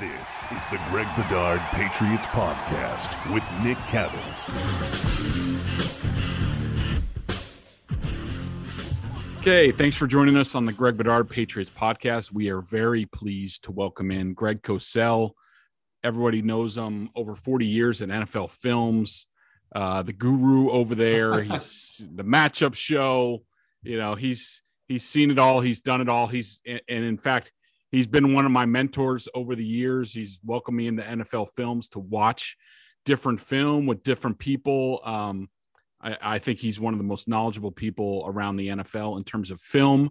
This is the Greg Bedard Patriots Podcast with Nick Cattles. Okay, thanks for joining us on the Greg Bedard Patriots podcast. We are very pleased to welcome in Greg Cosell. Everybody knows him over 40 years in NFL films, uh, the guru over there. He's the matchup show. You know, he's he's seen it all. He's done it all. He's and in fact, he's been one of my mentors over the years. He's welcomed me into NFL films to watch different film with different people. Um, I, I think he's one of the most knowledgeable people around the NFL in terms of film.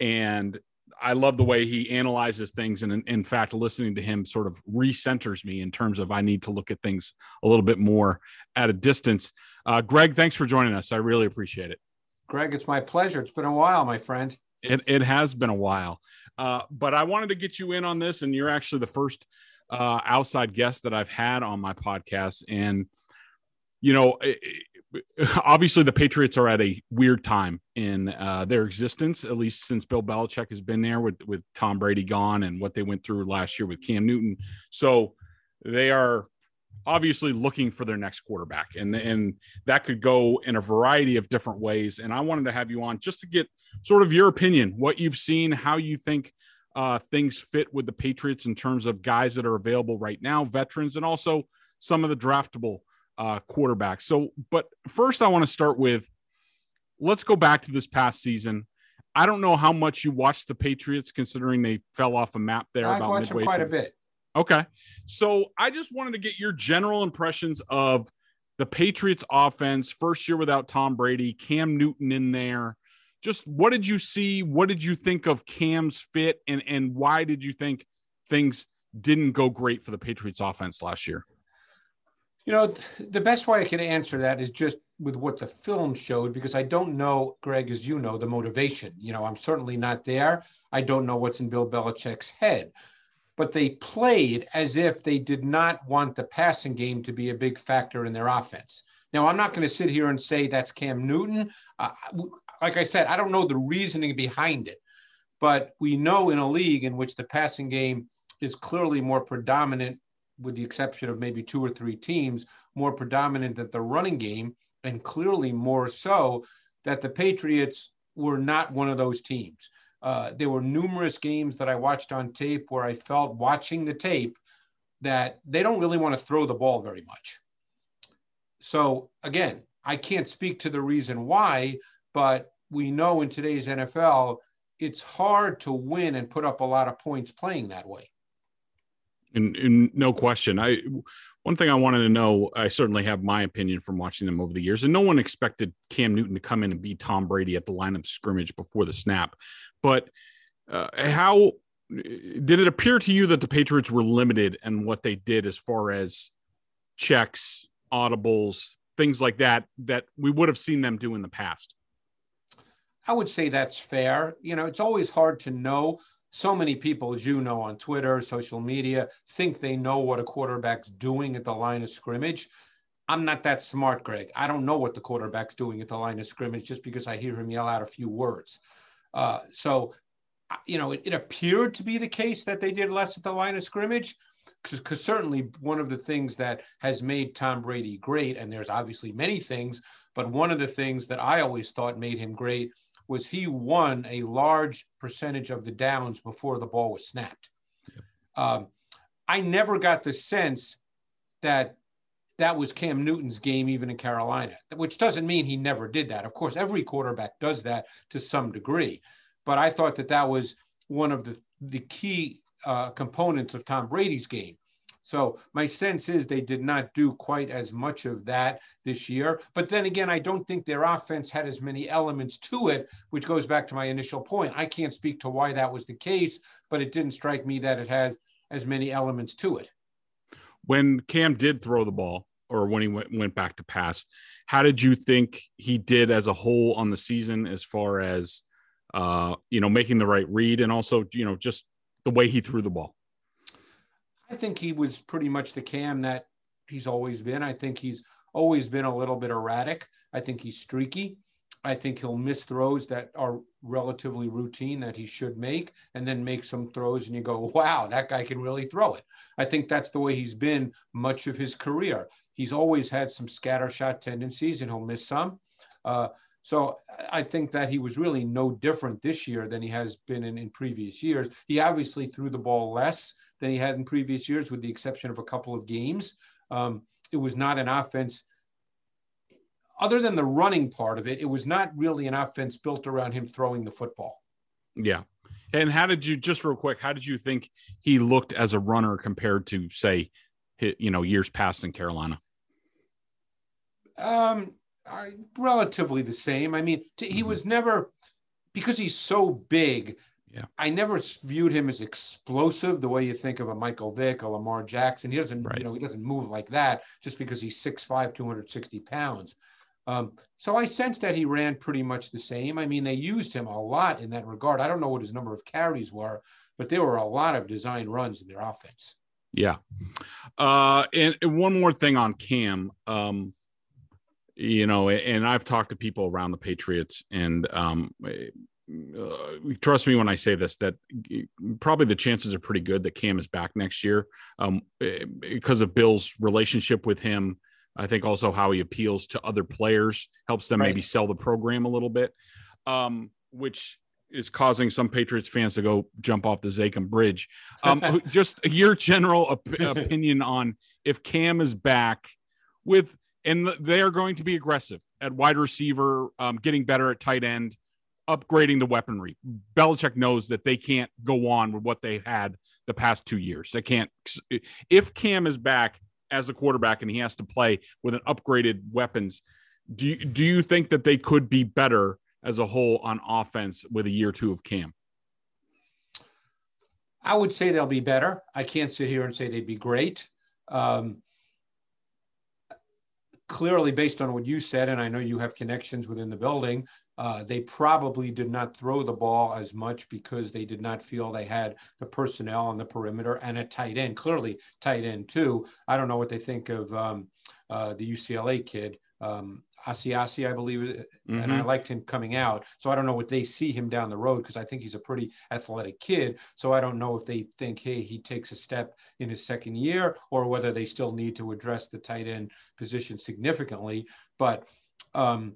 And I love the way he analyzes things. And in, in fact, listening to him sort of recenters me in terms of I need to look at things a little bit more at a distance. Uh, Greg, thanks for joining us. I really appreciate it. Greg, it's my pleasure. It's been a while, my friend. It, it has been a while. Uh, but I wanted to get you in on this, and you're actually the first uh, outside guest that I've had on my podcast. And, you know, obviously the Patriots are at a weird time in uh, their existence, at least since Bill Belichick has been there with, with Tom Brady gone and what they went through last year with Cam Newton. So they are obviously looking for their next quarterback and and that could go in a variety of different ways and i wanted to have you on just to get sort of your opinion what you've seen how you think uh, things fit with the patriots in terms of guys that are available right now veterans and also some of the draftable uh, quarterbacks so but first i want to start with let's go back to this past season i don't know how much you watched the patriots considering they fell off a map there I've about watched midway quite through. a bit. Okay. So I just wanted to get your general impressions of the Patriots offense, first year without Tom Brady, Cam Newton in there. Just what did you see? What did you think of Cam's fit? And, and why did you think things didn't go great for the Patriots offense last year? You know, the best way I can answer that is just with what the film showed, because I don't know, Greg, as you know, the motivation. You know, I'm certainly not there. I don't know what's in Bill Belichick's head. But they played as if they did not want the passing game to be a big factor in their offense. Now, I'm not going to sit here and say that's Cam Newton. Uh, like I said, I don't know the reasoning behind it. But we know in a league in which the passing game is clearly more predominant, with the exception of maybe two or three teams, more predominant than the running game, and clearly more so that the Patriots were not one of those teams. Uh, there were numerous games that I watched on tape where I felt watching the tape that they don't really want to throw the ball very much. So again, I can't speak to the reason why, but we know in today's NFL, it's hard to win and put up a lot of points playing that way. And, and no question. I one thing I wanted to know, I certainly have my opinion from watching them over the years, and no one expected Cam Newton to come in and beat Tom Brady at the line of scrimmage before the snap. But uh, how did it appear to you that the Patriots were limited in what they did as far as checks, audibles, things like that, that we would have seen them do in the past? I would say that's fair. You know, it's always hard to know. So many people, as you know, on Twitter, social media, think they know what a quarterback's doing at the line of scrimmage. I'm not that smart, Greg. I don't know what the quarterback's doing at the line of scrimmage just because I hear him yell out a few words. Uh, so, you know, it, it, appeared to be the case that they did less at the line of scrimmage, because certainly one of the things that has made Tom Brady great, and there's obviously many things, but one of the things that I always thought made him great was he won a large percentage of the downs before the ball was snapped. Um, I never got the sense that that was Cam Newton's game, even in Carolina, which doesn't mean he never did that. Of course, every quarterback does that to some degree. But I thought that that was one of the, the key uh, components of Tom Brady's game. So my sense is they did not do quite as much of that this year. But then again, I don't think their offense had as many elements to it, which goes back to my initial point. I can't speak to why that was the case, but it didn't strike me that it had as many elements to it. When Cam did throw the ball, or when he went, went back to pass, how did you think he did as a whole on the season as far as uh, you know, making the right read and also, you know, just the way he threw the ball? I think he was pretty much the Cam that he's always been. I think he's always been a little bit erratic. I think he's streaky. I think he'll miss throws that are relatively routine that he should make, and then make some throws, and you go, wow, that guy can really throw it. I think that's the way he's been much of his career. He's always had some scatter shot tendencies, and he'll miss some. Uh, so I think that he was really no different this year than he has been in, in previous years. He obviously threw the ball less than he had in previous years, with the exception of a couple of games. Um, it was not an offense, other than the running part of it, it was not really an offense built around him throwing the football. Yeah. And how did you, just real quick, how did you think he looked as a runner compared to, say, you know, years past in Carolina? Um, uh, relatively the same. I mean, t- he mm-hmm. was never because he's so big. Yeah. I never viewed him as explosive the way you think of a Michael Vick, a Lamar Jackson. He doesn't, right. you know, he doesn't move like that just because he's 6'5", 260 pounds. Um, so I sensed that he ran pretty much the same. I mean, they used him a lot in that regard. I don't know what his number of carries were, but there were a lot of design runs in their offense. Yeah. Uh, and, and one more thing on Cam. Um, you know, and I've talked to people around the Patriots, and um, uh, trust me when I say this that probably the chances are pretty good that Cam is back next year um, eh, because of Bill's relationship with him. I think also how he appeals to other players helps them right. maybe sell the program a little bit, um, which is causing some Patriots fans to go jump off the Zakim Bridge. Um, just your general op- opinion on if Cam is back with and they are going to be aggressive at wide receiver, um, getting better at tight end, upgrading the weaponry. Belichick knows that they can't go on with what they had the past two years. They can't. If Cam is back as a quarterback and he has to play with an upgraded weapons, do you, do you think that they could be better as a whole on offense with a year two of Cam? I would say they'll be better. I can't sit here and say they'd be great. Um, clearly based on what you said, and I know you have connections within the building, uh, they probably did not throw the ball as much because they did not feel they had the personnel on the perimeter and a tight end. Clearly, tight end too. I don't know what they think of um, uh, the UCLA kid. Um, Asiasi, I believe, mm-hmm. and I mm-hmm. liked him coming out. So I don't know what they see him down the road because I think he's a pretty athletic kid. So I don't know if they think, hey, he takes a step in his second year, or whether they still need to address the tight end position significantly. But um,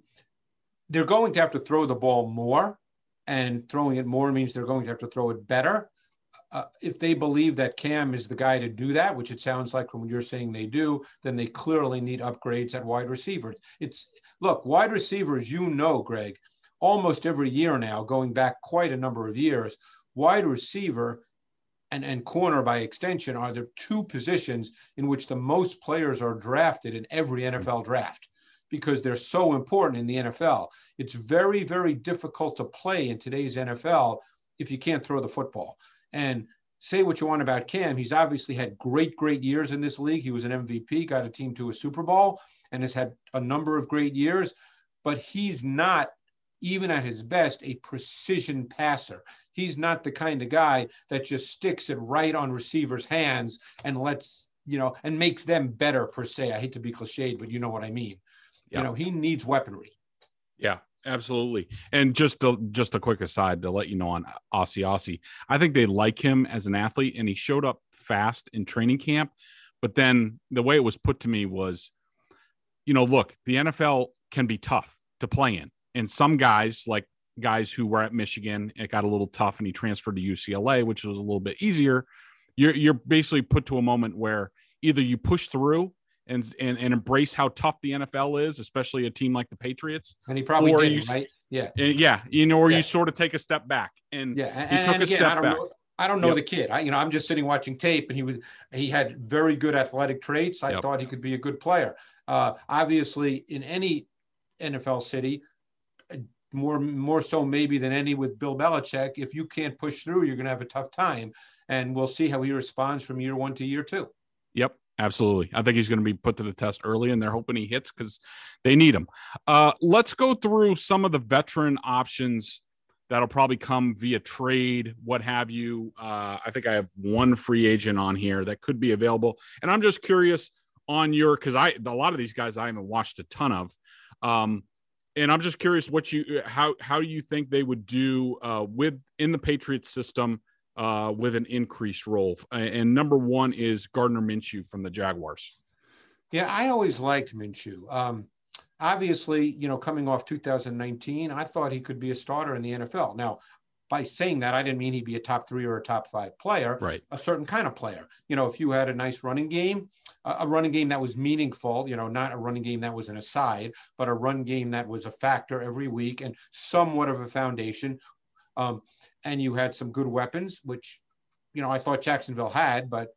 they're going to have to throw the ball more, and throwing it more means they're going to have to throw it better uh, if they believe that Cam is the guy to do that, which it sounds like from what you're saying they do, then they clearly need upgrades at wide receivers. It's look, wide receivers, you know, Greg, almost every year now, going back quite a number of years, wide receiver and, and corner by extension are the two positions in which the most players are drafted in every NFL draft because they're so important in the NFL. It's very, very difficult to play in today's NFL if you can't throw the football. And say what you want about Cam, he's obviously had great, great years in this league. He was an MVP, got a team to a Super Bowl, and has had a number of great years. But he's not, even at his best, a precision passer. He's not the kind of guy that just sticks it right on receivers' hands and lets, you know, and makes them better per se. I hate to be cliched, but you know what I mean. Yeah. You know, he needs weaponry. Yeah. Absolutely. And just to, just a quick aside to let you know on Asiasi, I think they like him as an athlete and he showed up fast in training camp. But then the way it was put to me was, you know, look, the NFL can be tough to play in. And some guys, like guys who were at Michigan, it got a little tough and he transferred to UCLA, which was a little bit easier. you're you're basically put to a moment where either you push through and and, and embrace how tough the NFL is, especially a team like the Patriots. And he probably Or did, you- right? Yeah. And yeah, you know, or Yeah. you sort of take a step back. And Yeah. And, he took and a again, step I don't back. know. I don't know Yep. the kid. I, you know, I'm just sitting watching tape, and he was he had very good athletic traits. I Yep. thought he could be a good player. Uh, obviously, in any NFL city, uh, more more so maybe than any with Bill Belichick. If you can't push through, you're going to have a tough time. And we'll see how he responds from year one to year two. Yep, absolutely. I think he's going to be put to the test early, and they're hoping he hits because they need him. Uh, let's go through some of the veteran options that'll probably come via trade, what have you. Uh, I think I have one free agent on here that could be available, and I'm just curious on your because I a lot of these guys I haven't watched a ton of. Um, and I'm just curious what you how how do you think they would do uh, with in the Patriots system uh, with an increased role. And number one is Gardner Minshew from the Jaguars. Yeah, I always liked Minshew. Um, obviously, you know, coming off 2019, I thought he could be a starter in the NFL. Now, by saying that, I didn't mean he'd be a top three or a top five player, Right. a certain kind of player. You know, if you had a nice running game, a a running game that was meaningful, you know, not a running game that was an aside, but a run game that was a factor every week and somewhat of a foundation. Um, and you had some good weapons, which, you know, I thought Jacksonville had, but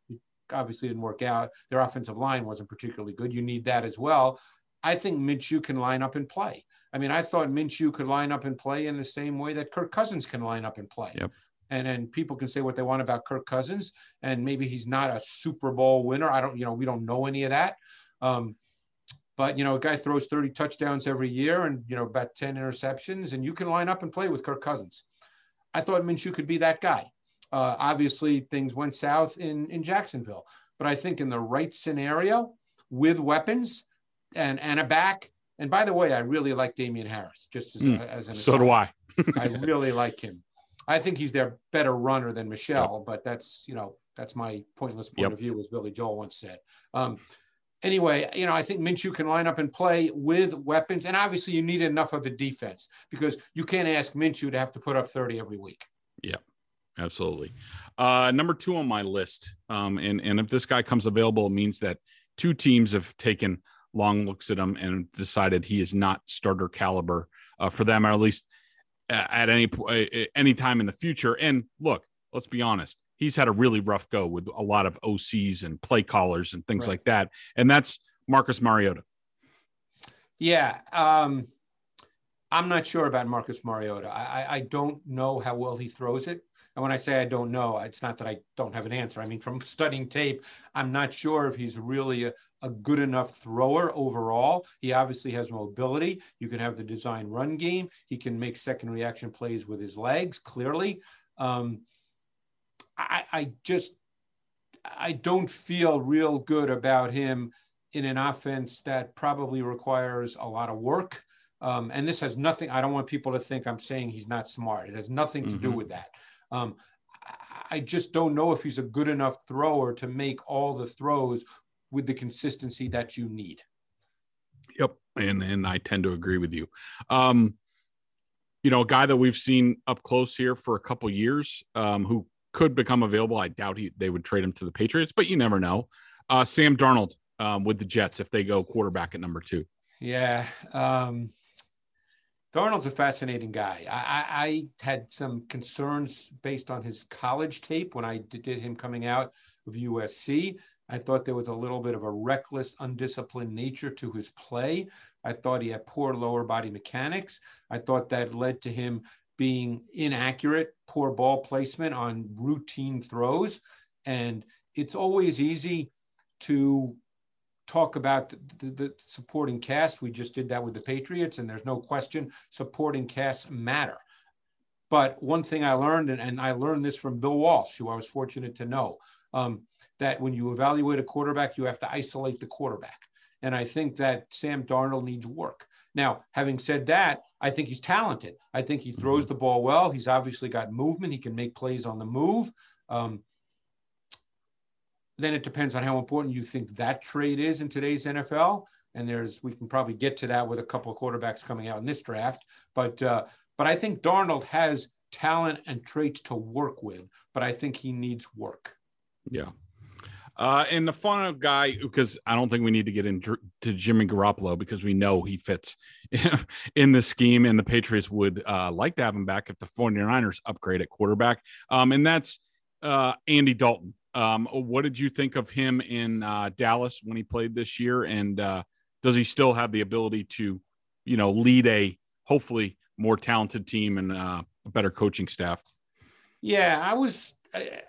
obviously didn't work out. Their offensive line wasn't particularly good. You need that as well. I think Minshew can line up and play. I mean, I thought Minshew could line up and play in the same way that Kirk Cousins can line up and play. Yep. And and people can say what they want about Kirk Cousins, and maybe he's not a Super Bowl winner. I don't, you know, we don't know any of that. Um, but you know, a guy throws 30 touchdowns every year and you know about 10 interceptions, and you can line up and play with Kirk Cousins. I thought Minshew could be that guy. Uh, obviously, things went south in in Jacksonville, but I think in the right scenario with weapons and and a back. And by the way, I really like Damien Harris. Just as, Mm, as an So do. I. I really like him. I think he's their better runner than Michel, but that's you know that's my pointless point Yep. of view, as Billy Joel once said. Um, anyway, you know I think Minshew can line up and play with weapons, and obviously you need enough of a defense because you can't ask Minshew to have to put up thirty every week. Yeah, absolutely. Uh, number two on my list. Um, and, and if this guy comes available, it means that two teams have taken long looks at him and decided he is not starter caliber uh, for them, or at least at any uh, any time in the future. And look, let's be honest, he's had a really rough go with a lot of OCs and play callers and things Right. like that. And that's Marcus Mariota. Yeah, um, I'm not sure about Marcus Mariota. I, I, don't know how well he throws it. And when I say I don't know, it's not that I don't have an answer. I mean, from studying tape, I'm not sure if he's really a, a good enough thrower overall. He obviously has mobility. You can have the design run game. He can make second reaction plays with his legs, clearly. Um, I, I just, I don't feel real good about him in an offense that probably requires a lot of work. Um, and this has nothing, I don't want people to think I'm saying he's not smart. It has nothing to do Mhm. with that. Um, I- I just don't know if he's a good enough thrower to make all the throws with the consistency that you need. Yep, and and I tend to agree with you. Um, you know, a guy that we've seen up close here for a couple years, um, who could become available. I doubt he they would trade him to the Patriots, but you never know. Uh, Sam Darnold um, with the Jets if they go quarterback at number two. Yeah. Um, Darnold's a fascinating guy. I, I, I had some concerns based on his college tape when I did did him coming out of USC. I thought there was a little bit of a reckless, undisciplined nature to his play. I thought he had poor lower body mechanics. I thought that led to him being inaccurate, poor ball placement on routine throws. And it's always easy to talk about the, the, the supporting cast. We just did that with the Patriots, and there's no question supporting casts matter. But one thing I learned, and, and I learned this from Bill Walsh, who I was fortunate to know, um, that when you evaluate a quarterback, you have to isolate the quarterback. And I think that Sam Darnold needs work. Now, having said that, I think he's talented. I think he throws the ball well. He's obviously got movement. He can make plays on the move. Um, then it depends on how important you think that trade is in today's NFL. And there's we can probably get to that with a couple of quarterbacks coming out in this draft. But uh, but I think Darnold has talent and traits to work with. But I think he needs work. Yeah. Uh, and the fun guy, because I don't think we need to get into Jimmy Garoppolo because we know he fits in the scheme, and the Patriots would uh, like to have him back if the 49ers upgrade at quarterback. Um, and that's uh, Andy Dalton. Um, what did you think of him in uh, Dallas when he played this year? And uh, does he still have the ability to, you know, lead a hopefully more talented team and uh, a better coaching staff? Yeah, I was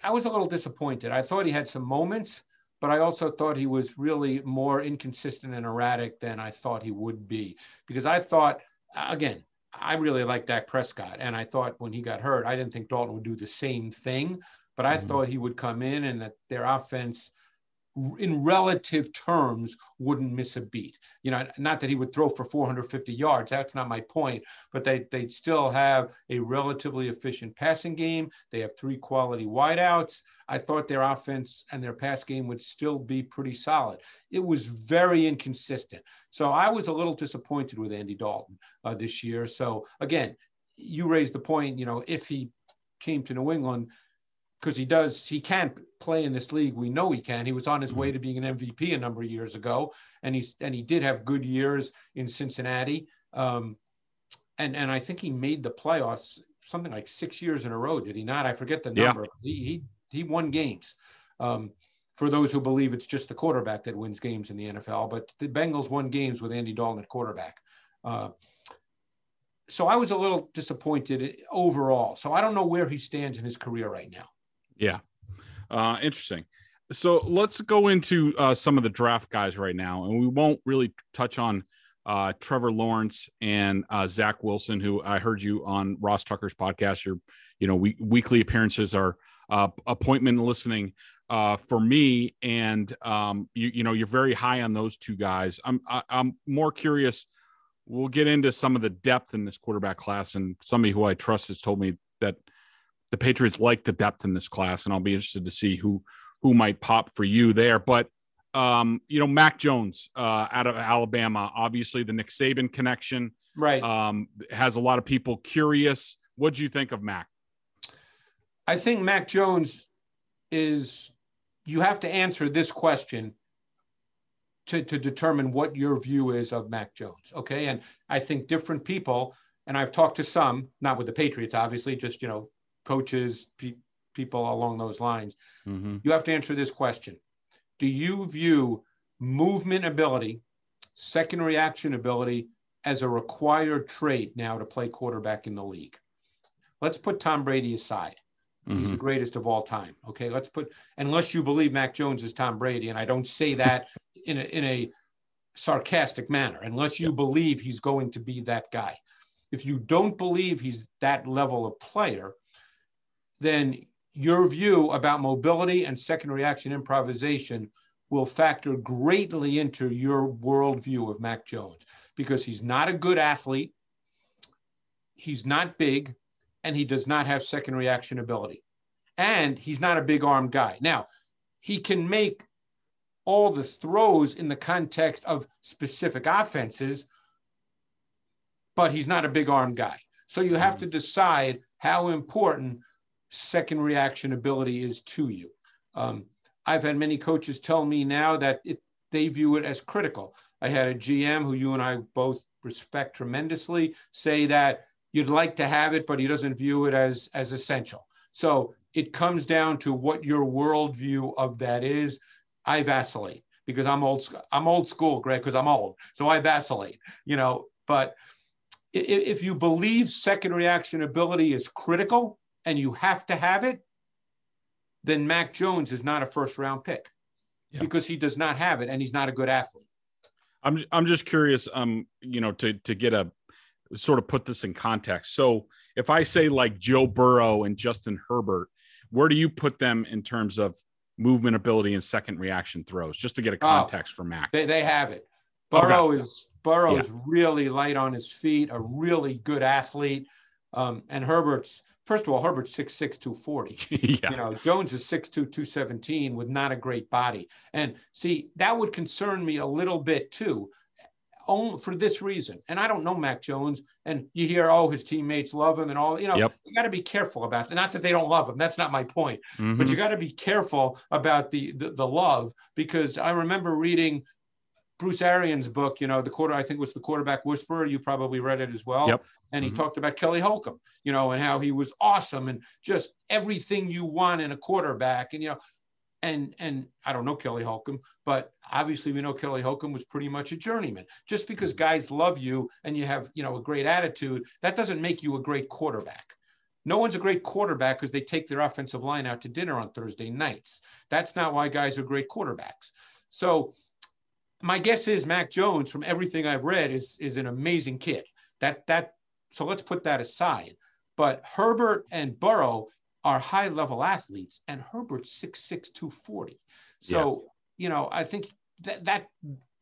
I was a little disappointed. I thought he had some moments, but I also thought he was really more inconsistent and erratic than I thought he would be. Because I thought, again, I really like Dak Prescott, and I thought when he got hurt, I didn't think Dalton would do the same thing. But I mm-hmm. thought he would come in and that their offense in relative terms wouldn't miss a beat. You know, not that he would throw for 450 yards. That's not my point. But they they still have a relatively efficient passing game. They have three quality wideouts. I thought their offense and their pass game would still be pretty solid. It was very inconsistent. So I was a little disappointed with Andy Dalton uh, this year. So again, you raised the point. You know, if he came to New England because he does he can't play in this league we know he can he was on his way mm-hmm. to being an mvp a number of years ago and he's and he did have good years in cincinnati um, and and i think he made the playoffs something like six years in a row did he not i forget the number yeah. he, he he won games um, for those who believe it's just the quarterback that wins games in the nfl but the bengals won games with andy dalton at quarterback uh, so I was a little disappointed overall. So I don't know where he stands in his career right now. Yeah. Uh, interesting. So let's go into uh, some of the draft guys right now, and we won't really touch on uh, Trevor Lawrence and uh, Zach Wilson, who I heard you on Ross Tucker's podcast. Your, you know, we, weekly appearances are uh, appointment listening uh, for me, and um, you, you know, you're very high on those two guys. I'm, I, am i am more curious. We'll get into some of the depth in this quarterback class, and somebody who I trust has told me that the Patriots like the depth in this class, and I'll be interested to see who who might pop for you there. But um, you know, Mac Jones uh, out of Alabama, obviously the Nick Saban connection, right? Um, has a lot of people curious. What do you think of Mac? I think Mac Jones is. You have to answer this question to, to determine what your view is of Mac Jones. Okay. And I think different people, and I've talked to some, not with the Patriots, obviously, just, you know, coaches, pe- people along those lines. Mm-hmm. You have to answer this question Do you view movement ability, second reaction ability, as a required trait now to play quarterback in the league? Let's put Tom Brady aside. Mm-hmm. He's the greatest of all time. Okay, let's put unless you believe Mac Jones is Tom Brady, and I don't say that in a in a sarcastic manner, unless you believe he's going to be that guy. If you don't believe he's that level of player, then your view about mobility and second reaction improvisation will factor greatly into your worldview of Mac Jones because he's not a good athlete, he's not big, and he does not have second reaction ability. And he's not a big arm guy. Now, he can make all the throws in the context of specific offenses, but he's not a big arm guy. So you have mm-hmm. to decide how important second reaction ability is to you. Um, I've had many coaches tell me now that it, they view it as critical. I had a GM who you and I both respect tremendously say that you'd like to have it, but he doesn't view it as as essential. So it comes down to what your worldview of that is. I vacillate because I'm old. I'm old school, Greg, because I'm old. So I vacillate, you know. But if you believe second reaction ability is critical, and you have to have it, then Mac Jones is not a first round pick yeah. because he does not have it and he's not a good athlete. I'm I'm just curious, um, you know, to to get a sort of put this in context. So if I say like Joe Burrow and Justin Herbert, where do you put them in terms of movement ability and second reaction throws? Just to get a oh, context oh, for Max. They, they have it. Burrow okay. is Burrow yeah. is really light on his feet, a really good athlete. Um, and Herbert's first of all, Herbert's 6'6, 240. yeah. You know, Jones is 6'2, 217 with not a great body. And see, that would concern me a little bit too. only for this reason. And I don't know Mac Jones, and you hear, oh, his teammates love him and all. You know, Yep. you got to be careful about that. Not that they don't love him. That's not my point. Mhm. But you got to be careful about the, the the love because I remember reading Bruce Arians' book. You know, the quarter I think was the quarterback whisperer. You probably read it as well. Yep. And he Mhm. talked about Kelly Holcomb. You know, and how he was awesome and just everything you want in a quarterback. And you know, and and I don't know Kelly Holcomb, but obviously we know Kelly Holcomb was pretty much a journeyman. Just because guys love you and you have you know a great attitude, that doesn't make you a great quarterback. No one's a great quarterback because they take their offensive line out to dinner on Thursday nights. That's not why guys are great quarterbacks. So my guess is Mac Jones, from everything I've read, is is an amazing kid. That that so let's put that aside. But Herbert and Burrow are high level athletes, and Herbert's 6'6", 240. So you know, I think that that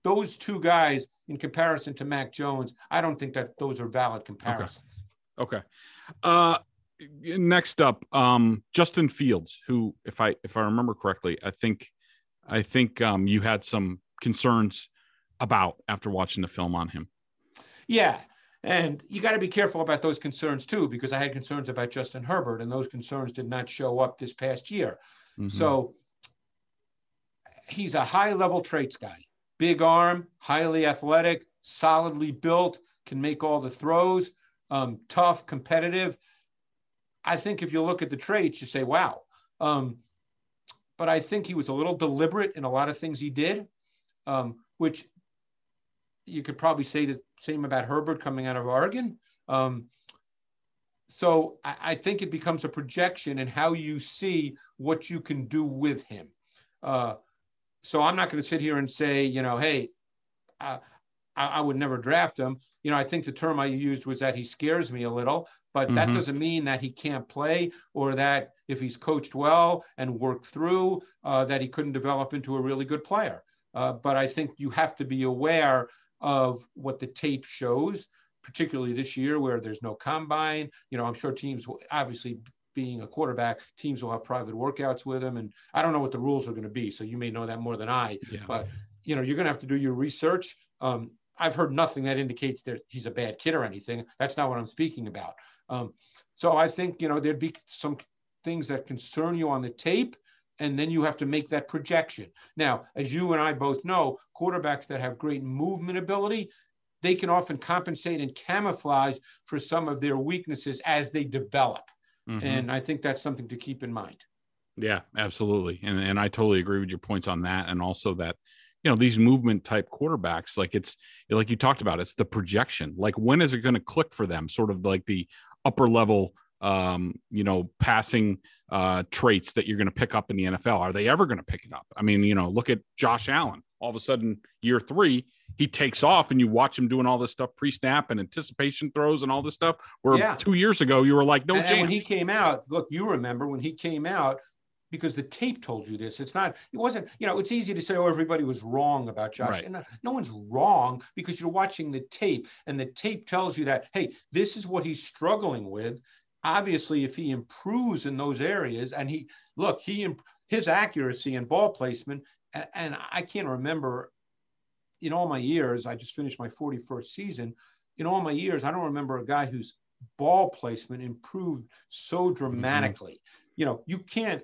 those two guys in comparison to Mac Jones, I don't think that those are valid comparisons. Okay. Uh, next up, um, Justin Fields, who, if I if I remember correctly, I think I think um, you had some concerns about after watching the film on him. Yeah. And you got to be careful about those concerns too, because I had concerns about Justin Herbert, and those concerns did not show up this past year. Mhm. So he's a high level traits guy, big arm, highly athletic, solidly built, can make all the throws, um, tough, competitive. I think if you look at the traits, you say, wow. Um, but I think he was a little deliberate in a lot of things he did, um, which you could probably say the same about Herbert coming out of Oregon. Um, so I, I think it becomes a projection in how you see what you can do with him. Uh, so I'm not going to sit here and say, you know, hey, uh, I, I would never draft him. You know, I think the term I used was that he scares me a little, but that Mhm. doesn't mean that he can't play or that if he's coached well and worked through, uh, that he couldn't develop into a really good player. Uh, but I think you have to be aware of what the tape shows, particularly this year where there's no combine. You know, I'm sure teams will obviously being a quarterback, teams will have private workouts with him. And I don't know what the rules are going to be. So you may know that more than I, Yeah. but you know, you're going to have to do your research. Um, I've heard nothing that indicates that he's a bad kid or anything. That's not what I'm speaking about. Um, so I think, you know, there'd be some things that concern you on the tape and then you have to make that projection. Now, as you and I both know, quarterbacks that have great movement ability, they can often compensate and camouflage for some of their weaknesses as they develop. Mhm. And I think that's something to keep in mind. Yeah, absolutely. And and I totally agree with your points on that. And also that, you know, these movement type quarterbacks, like it's like you talked about, it's the projection. Like when is it going to click for them? Sort of like the upper level um, you know, passing uh traits that you're going to pick up in the NFL. Are they ever going to pick it up? I mean, you know, look at Josh Allen. All of a sudden, year three, he takes off and you watch him doing all this stuff pre-snap and anticipation throws and all this stuff. Where Yeah. two years ago you were like, no and, and when he came out, look, you remember when he came out because the tape told you this. It's not, it wasn't, you know, it's easy to say, oh, everybody was wrong about Josh. Right. And no, no one's wrong because you're watching the tape and the tape tells you that, hey, this is what he's struggling with. Obviously, if he improves in those areas and he, look, he, his accuracy and ball placement, and, and I can't remember in all my years, I just finished my 41st season. In all my years, I don't remember a guy whose ball placement improved so mm-hmm. dramatically. You know, you can't.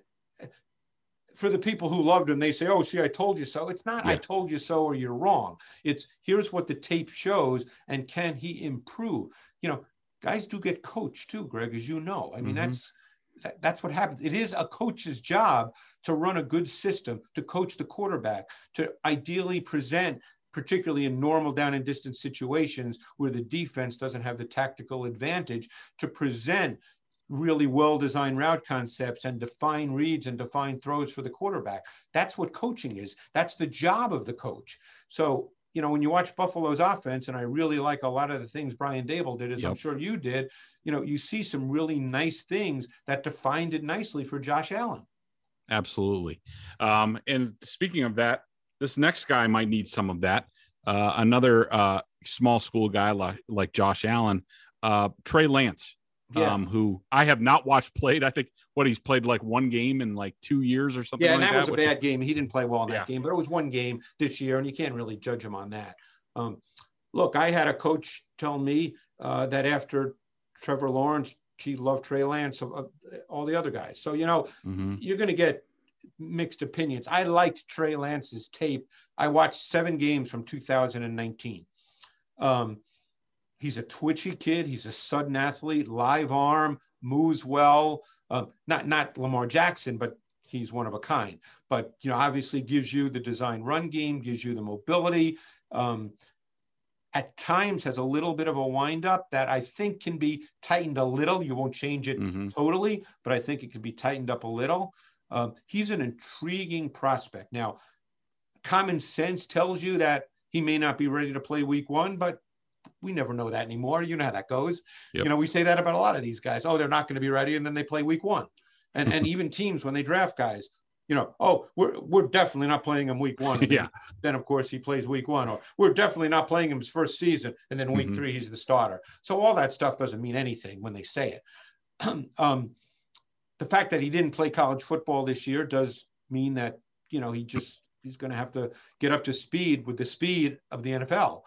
For the people who loved him, they say, "Oh, see, I told you so." It's not "I told you so" or "You're wrong." It's here's what the tape shows, and can he improve? You know, guys do get coached too, Greg, as you know. I mean, Mhm. that's that, that's what happens. It is a coach's job to run a good system, to coach the quarterback, to ideally present particularly in normal down and distance situations where the defense doesn't have the tactical advantage to present really well designed route concepts and define reads and define throws for the quarterback. That's what coaching is. That's the job of the coach. So, you know, when you watch Buffalo's offense, and I really like a lot of the things Brian Daboll did, as I'm sure you did, you know, you see some really nice things that defined it nicely for Josh Allen. Absolutely. Um, and speaking of that, this next guy might need some of that. Uh, another uh, small school guy like, like Josh Allen, uh, Trey Lance, Yeah. um, who I have not watched played. I think what he's played like one game in like two years or something Yeah, like and that was a bad game. He didn't play well in that Yeah. game, but it was one game this year, and you can't really judge him on that. Um, look, I had a coach tell me uh, that after Trevor Lawrence, he loved Trey Lance, uh, all the other guys. So, you know, mm-hmm. you're going to get mixed opinions. I liked Trey Lance's tape. I watched seven games from 2019. Um, he's a twitchy kid. He's a sudden athlete, live arm, moves well. Uh, not not Lamar Jackson, but he's one of a kind. But you know, obviously gives you the design run game, gives you the mobility. Um, at times has a little bit of a windup that I think can be tightened a little. You won't change it mm-hmm. totally, but I think it can be tightened up a little. Um, he's an intriguing prospect. Now, common sense tells you that he may not be ready to play week one, but we never know that anymore. You know how that goes. Yep. You know, we say that about a lot of these guys. Oh, they're not going to be ready, and then they play week one. And and even teams when they draft guys, you know, oh, we're we're definitely not playing him week one. yeah. Then of course he plays week one, or we're definitely not playing him his first season, and then week mm-hmm. three he's the starter. So all that stuff doesn't mean anything when they say it. um, the fact that he didn't play college football this year does mean that you know he just he's going to have to get up to speed with the speed of the NFL.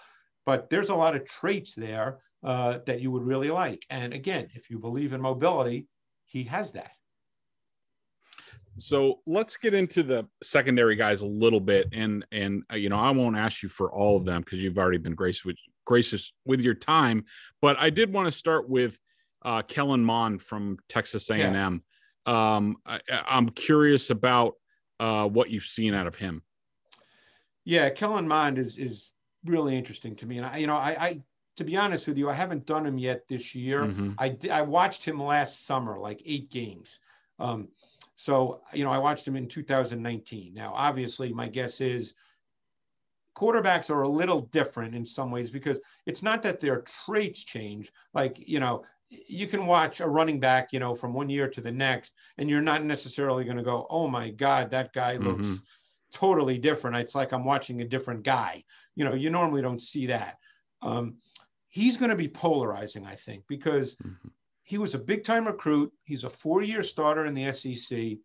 But there's a lot of traits there uh, that you would really like. And again, if you believe in mobility, he has that. So let's get into the secondary guys a little bit, and and uh, you know I won't ask you for all of them because you've already been gracious with, gracious with your time, but I did want to start with uh, Kellen Mond from Texas A and M. Um, I, am curious about uh, what you've seen out of him. Yeah, Kellen Mond is is really interesting to me, and I, you know, I, I to be honest with you, I haven't done him yet this year. Mm-hmm. I I watched him last summer, like eight games. Um, so, you know, I watched him in 2019. Now, obviously, my guess is quarterbacks are a little different in some ways because it's not that their traits change. Like, you know, you can watch a running back, you know, from one year to the next, and you're not necessarily going to go, oh my God, that guy looks mm-hmm. Totally different. It's like I'm watching a different guy. You know, you normally don't see that. Um, he's going to be polarizing, I think, because mm-hmm he was a big time recruit. He's a four year starter in the SEC.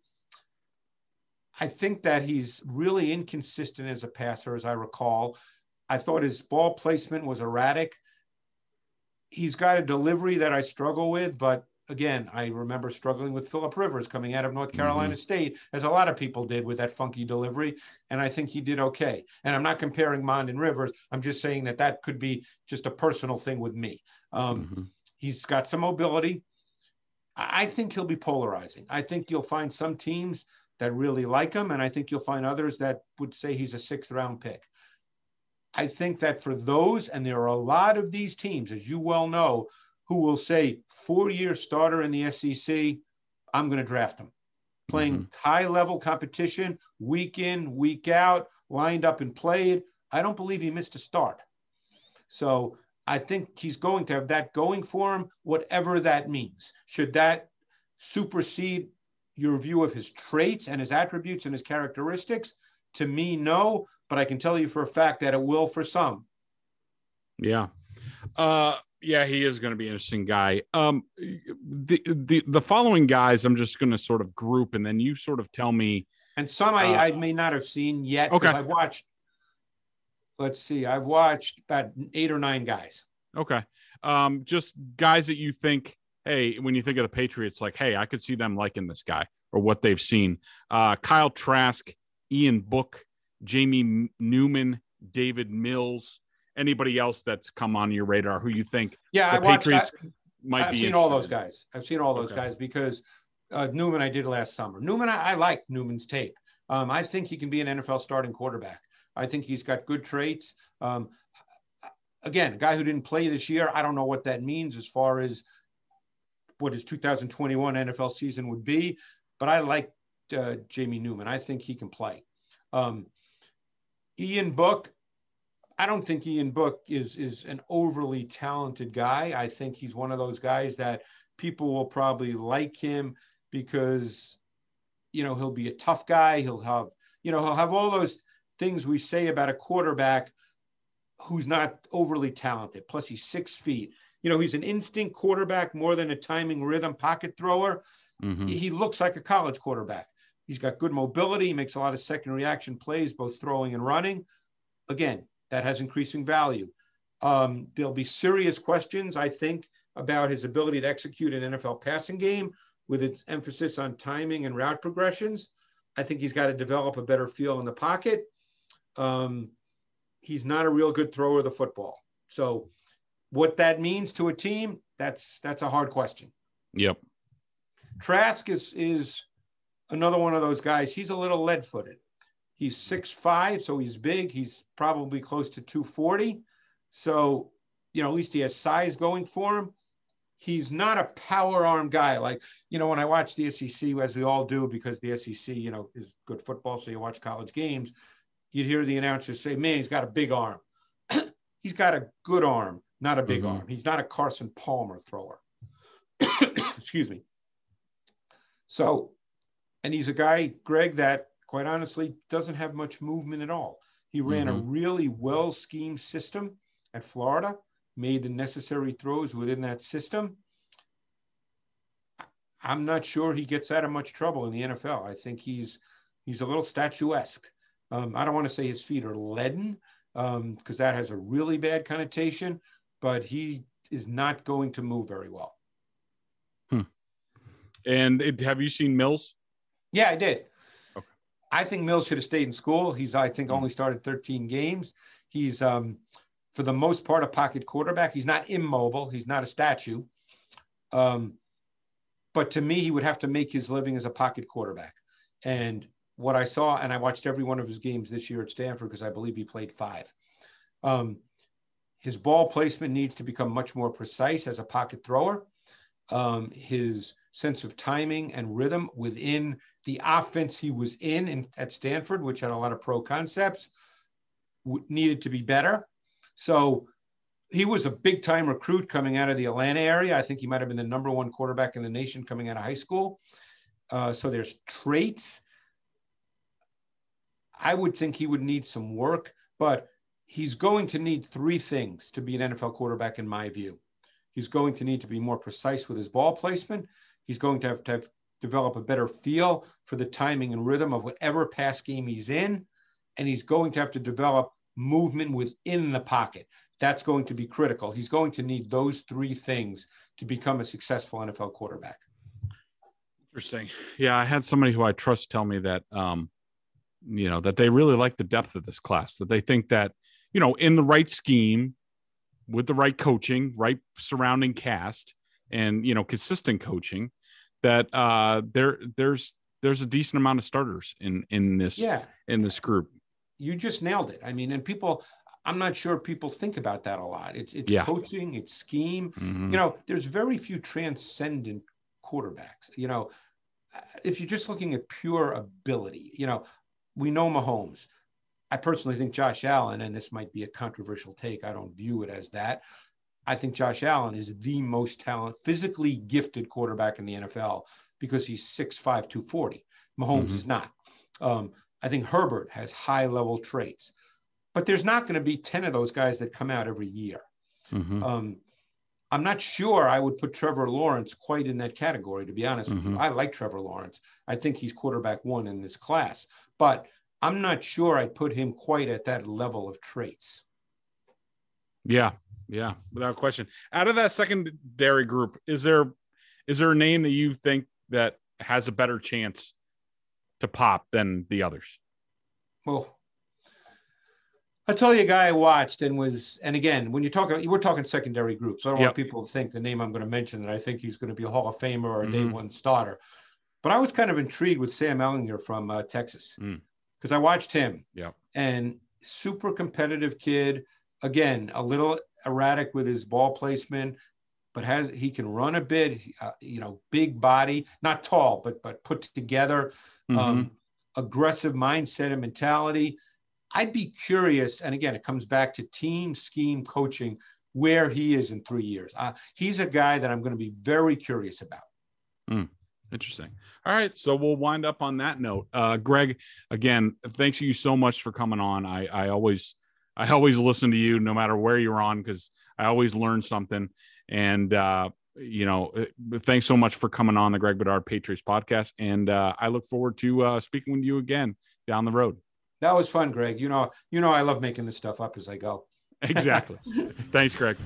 I think that he's really inconsistent as a passer, as I recall. I thought his ball placement was erratic. He's got a delivery that I struggle with, but again, I remember struggling with Philip Rivers coming out of North Carolina mm-hmm. State, as a lot of people did with that funky delivery. And I think he did okay. And I'm not comparing Mond and Rivers. I'm just saying that that could be just a personal thing with me. Um, mm-hmm. He's got some mobility. I think he'll be polarizing. I think you'll find some teams that really like him, and I think you'll find others that would say he's a sixth round pick. I think that for those, and there are a lot of these teams, as you well know, who will say four year starter in the SEC, I'm going to draft him. Playing mm-hmm. high level competition, week in, week out, lined up and played. I don't believe he missed a start. So I think he's going to have that going for him, whatever that means. Should that supersede your view of his traits and his attributes and his characteristics? To me, no, but I can tell you for a fact that it will for some. Yeah. Uh, yeah, he is going to be an interesting guy. Um, the, the, the following guys, I'm just going to sort of group and then you sort of tell me. And some I, uh, I may not have seen yet. Okay. I watched let's see, I've watched about eight or nine guys. Okay. Um, just guys that you think, hey, when you think of the Patriots, like, hey, I could see them liking this guy or what they've seen. Uh, Kyle Trask, Ian Book, Jamie Newman, Davis Mills, anybody else that's come on your radar who you think yeah, the I watched, Patriots I, might I've be. I've seen all those guys. I've seen all those okay. guys because uh, Newman I did last summer. Newman, I, I like Newman's tape. Um, I think he can be an NFL starting quarterback. I think he's got good traits. Um, again, a guy who didn't play this year, I don't know what that means as far as what his 2021 NFL season would be, but I like uh, Jamie Newman. I think he can play. Um, Ian Book, I don't think Ian Book is is an overly talented guy. I think he's one of those guys that people will probably like him because you know he'll be a tough guy. He'll have you know he'll have all those things we say about a quarterback who's not overly talented. Plus, he's six feet. You know, he's an instinct quarterback more than a timing rhythm pocket thrower. Mm-hmm. He looks like a college quarterback. He's got good mobility. He makes a lot of second reaction plays, both throwing and running. Again, that has increasing value. Um, there'll be serious questions, I think, about his ability to execute an NFL passing game with its emphasis on timing and route progressions. I think he's got to develop a better feel in the pocket. Um, he's not a real good thrower of the football. So, what that means to a team, that's that's a hard question. Yep. Trask is is another one of those guys. He's a little lead-footed. He's six five, so he's big. He's probably close to 240. So, you know, at least he has size going for him. He's not a power arm guy. Like, you know, when I watch the SEC, as we all do, because the SEC, you know, is good football, so you watch college games, you'd hear the announcers say, man, he's got a big arm. he's got a good arm, not a big Mhm. arm. He's not a Carson Palmer thrower. Excuse me. So, and he's a guy, Greg, that quite honestly doesn't have much movement at all. He ran a really well schemed system at Florida, made the necessary throws within that system. I'm not sure he gets out of much trouble in the NFL. I think he's he's a little statuesque. Um, I don't want to say his feet are leaden because that has a really bad connotation, but he is not going to move very well. Hmm. And it, have you seen Mills? Yeah, I did. I think Mills should have stayed in school. He's, I think, only started 13 games. He's, um, for the most part, a pocket quarterback. He's not immobile. He's not a statue. Um, but to me, he would have to make his living as a pocket quarterback. And what I saw, and I watched every one of his games this year at Stanford because I believe he played five. Um, his ball placement needs to become much more precise as a pocket thrower. Um, his sense of timing and rhythm within the offense he was in, in at Stanford, which had a lot of pro concepts, needed to be better. So he was a big time recruit coming out of the Atlanta area. I think he might have been the number one quarterback in the nation coming out of high school. Uh, so there's traits. I would think he would need some work, but he's going to need three things to be an NFL quarterback, in my view. He's going to need to be more precise with his ball placement. He's going to have to have, develop a better feel for the timing and rhythm of whatever pass game he's in. And he's going to have to develop movement within the pocket. That's going to be critical. He's going to need those three things to become a successful NFL quarterback. Interesting. Yeah, I had somebody who I trust tell me that um, you know, that they really like the depth of this class, that they think that, you know, in the right scheme, with the right coaching, right surrounding cast, and you know, consistent coaching, that uh there there's there's a decent amount of starters in in this Yeah, in this group. you just nailed it. I mean, and people, I'm not sure people think about that a lot. It's it's Yeah. coaching, it's scheme. Mhm. You know, there's very few transcendent quarterbacks. You know, if you're just looking at pure ability, you know, we know Mahomes. I personally think Josh Allen, and this might be a controversial take. I don't view it as that. I think Josh Allen is the most talent, physically gifted quarterback in the NFL because he's 6'5, 240. Mahomes Mhm. is not. Um, I think Herbert has high level traits, but there's not going to be 10 of those guys that come out every year. Mhm. Um, I'm not sure I would put Trevor Lawrence quite in that category, to be honest with Mhm. you. I like Trevor Lawrence. I think he's quarterback one in this class, but I'm not sure I'd put him quite at that level of traits. Yeah, yeah, without question. Out of that secondary group, is there is there a name that you think that has a better chance to pop than the others? Well, I'll tell you a guy I watched and was, and again, when you talk, we're talking secondary groups. I don't Yep. want people to think the name I'm going to mention that I think he's going to be a Hall of Famer or a day Mhm. one starter. But I was kind of intrigued with Sam Ehlinger from uh, Texas Mm. because I watched him. Yep. And super competitive kid. Again, a little erratic with his ball placement, but has he can run a bit. Uh, you know, big body, not tall, but but put together Mm-hmm. um, aggressive mindset and mentality. I'd be curious, and again, it comes back to team scheme coaching, where he is in three years. Uh, he's a guy that I'm going to be very curious about. Interesting. All right, so we'll wind up on that note. Uh, Greg, again, thanks you so much for coming on. I I always I always listen to you no matter where you're on because I always learn something. And uh, you know, uh, thanks so much for coming on the Greg Bedard Patriots podcast. And uh, I look forward to uh, speaking with you again down the road. That was fun, Greg. You know, you know, I love making this stuff up as I go. exactly. Thanks, Greg.